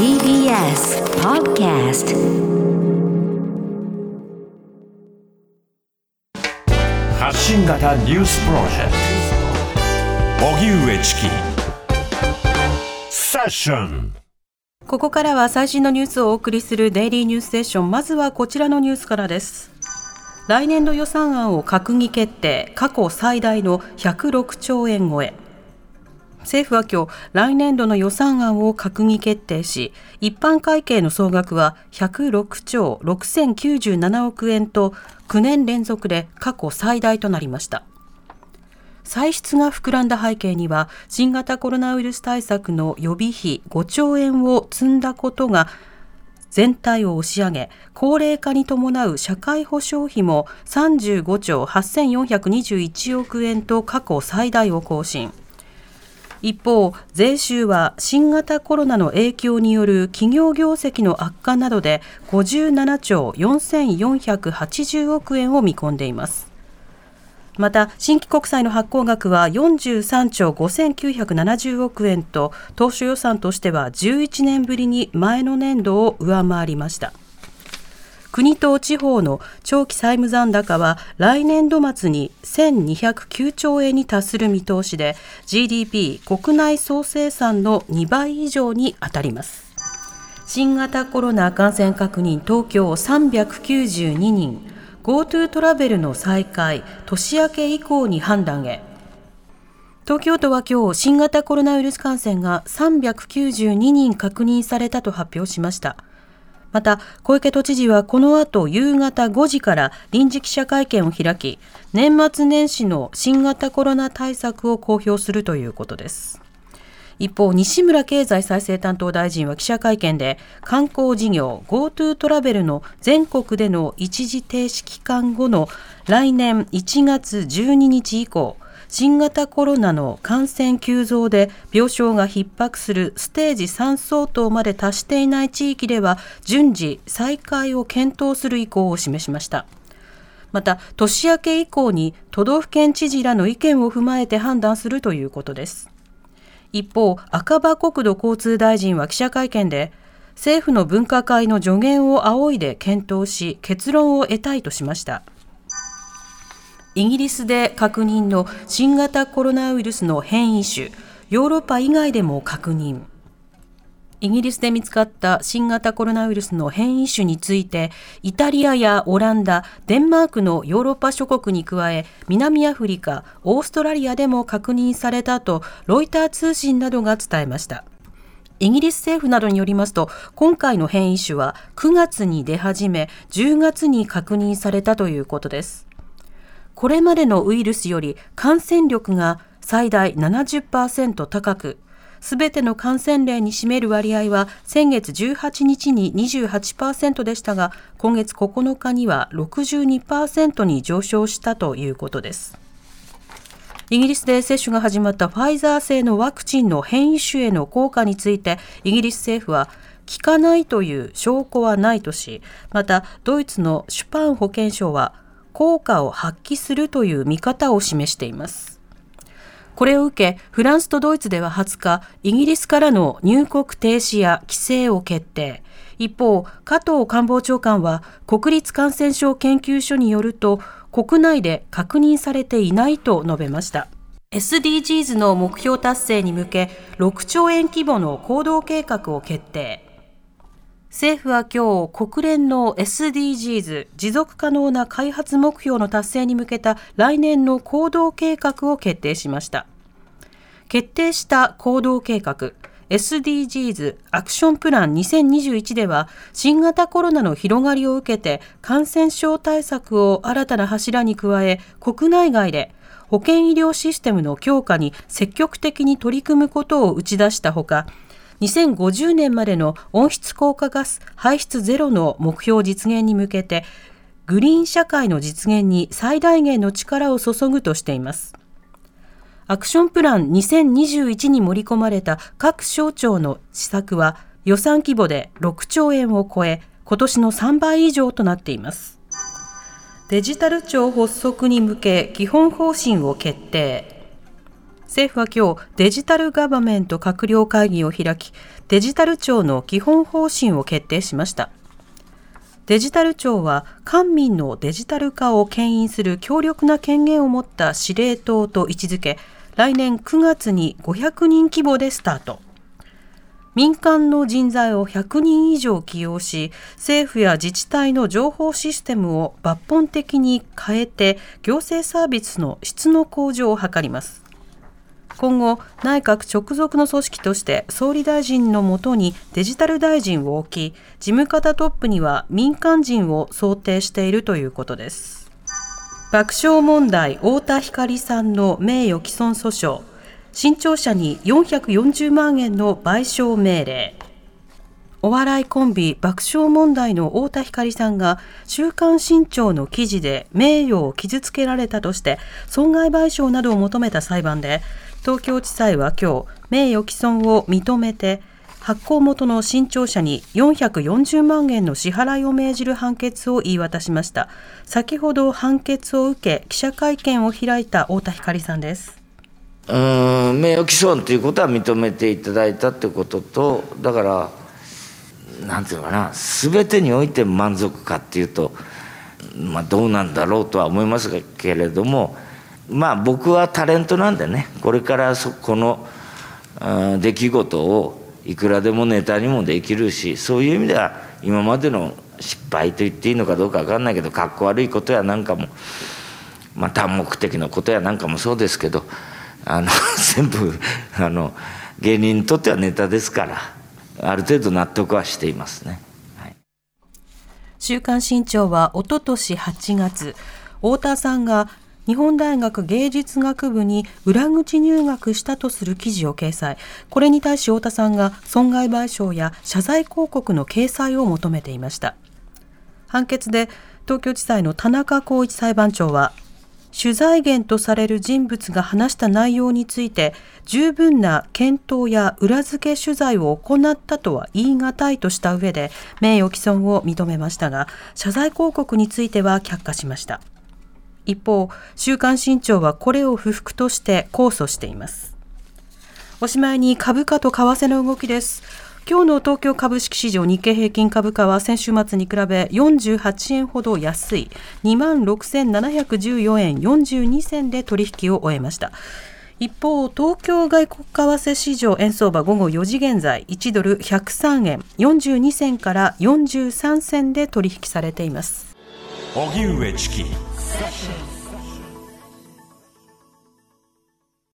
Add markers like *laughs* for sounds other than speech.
TBS Podcast 発信型ニュースプロジェクト。荻上チキ。セッション。ここからは最新のニュースをお送りするデイリーニュースセッション。まずはこちらのニュースからです。来年度予算案を閣議決定。過去最大の106兆円超え政府は今日来年度の予算案を閣議決定し一般会計の総額は106兆6097億円と9年連続で過去最大となりました。歳出が膨らんだ背景には新型コロナウイルス対策の予備費5兆円を積んだことが全体を押し上げ高齢化に伴う社会保障費も35兆8421億円と過去最大を更新。一方、税収は新型コロナの影響による企業業績の悪化などで57兆4480億円を見込んでいます。また、新規国債の発行額は43兆5970億円と、当初予算としては11年ぶりに前の年度を上回りました。国と地方の長期債務残高は来年度末に1209兆円に達する見通しで GDP 国内総生産の2倍以上に当たります。新型コロナ感染確認東京392人。GoTo トラベルの再開年明け以降に判断へ。東京都は今日新型コロナウイルス感染が392人確認されたと発表しました。また小池都知事はこの後夕方5時から臨時記者会見を開き年末年始の新型コロナ対策を公表するということです。一方西村経済再生担当大臣は記者会見で観光事業 GoTo トラベルの全国での一時停止期間後の来年1月12日以降新型コロナの感染急増で病床が逼迫するステージ3相当まで達していない地域では順次再開を検討する意向を示しました。また年明け以降に都道府県知事らの意見を踏まえて判断するということです。一方、赤羽国土交通大臣は記者会見で政府の分科会の助言を仰いで検討し結論を得たいとしました。イギリスで確認の新型コロナウイルスの変異種、ヨーロッパ以外でも確認。イギリスで見つかった新型コロナウイルスの変異種について、イタリアやオランダ、デンマークのヨーロッパ諸国に加え、南アフリカ、オーストラリアでも確認されたと、ロイター通信などが伝えました。イギリス政府などによりますと、今回の変異種は9月に出始め、10月に確認されたということです。これまでのウイルスより感染力が最大70%高く、すべての感染例に占める割合は先月18日に28%でしたが、今月9日には62%に上昇したということです。イギリスで接種が始まったファイザー製のワクチンの変異種への効果について、イギリス政府は効かないという証拠はないとし、またドイツのシュパン保健省は効果を発揮するという見方を示しています。これを受け、フランスとドイツでは20日、イギリスからの入国停止や規制を決定。一方、加藤官房長官は、国立感染症研究所によると、国内で確認されていないと述べました。SDGs の目標達成に向け、6兆円規模の行動計画を決定。政府は今日国連の SDGs 持続可能な開発目標の達成に向けた来年の行動計画を決定しました。決定した行動計画 SDGs アクションプラン2021では新型コロナの広がりを受けて感染症対策を新たな柱に加え国内外で保健医療システムの強化に積極的に取り組むことを打ち出したほか2050年までの温室効果ガス排出ゼロの目標実現に向けて、グリーン社会の実現に最大限の力を注ぐとしています。アクションプラン2021に盛り込まれた各省庁の施策は予算規模で6兆円を超え、今年の3倍以上となっています。デジタル庁発足に向け基本方針を決定。政府は今日デジタルガバメント閣僚会議を開きデジタル庁の基本方針を決定しました。デジタル庁は官民のデジタル化を牽引する強力な権限を持った司令塔と位置づけ来年9月に500人規模でスタート。民間の人材を100人以上起用し政府や自治体の情報システムを抜本的に変えて行政サービスの質の向上を図ります。今後内閣直属の組織として総理大臣のもとにデジタル大臣を置き事務方トップには民間人を想定しているということです。爆笑問題太田光さんの名誉毀損訴訟。新潮社に440万円の賠償命令。お笑いコンビ爆笑問題の太田光さんが週刊新潮の記事で名誉を傷つけられたとして損害賠償などを求めた裁判で東京地裁は今日名誉毀損を認めて発行元の新潮社に440万円の支払いを命じる判決を言い渡しました。先ほど判決を受け記者会見を開いた太田光さんです。うん名誉毀損ということは認めていただいたってこととだからなんていうのかな全てにおいて満足かっていうと、まあ、どうなんだろうとは思いますけれどもまあ僕はタレントなんでねこれからそこの出来事をいくらでもネタにもできるしそういう意味では今までの失敗と言っていいのかどうか分かんないけどかっこ悪いことやなんかもまあ単目的なことやなんかもそうですけどあの *laughs* 全部あの芸人にとってはネタですから。ある程度納得はしていますね。はい、週刊新潮はおととし8月太田さんが日本大学芸術学部に裏口入学したとする記事を掲載。これに対し太田さんが損害賠償や謝罪広告の掲載を求めていました。判決で東京地裁の田中光一裁判長は取材源とされる人物が話した内容について十分な検討や裏付け取材を行ったとは言い難いとした上で名誉毀損を認めましたが謝罪広告については却下しました。一方週刊新潮はこれを不服として控訴しています。おしまいに株価と為替の動きです。今日の東京株式市場日経平均株価は先週末に比べ48円ほど安い。2万6714円42銭で取引を終えました。一方、東京外国為替市場円相場午後4時現在1ドル103円42銭から43銭で取引されています。荻上チキ。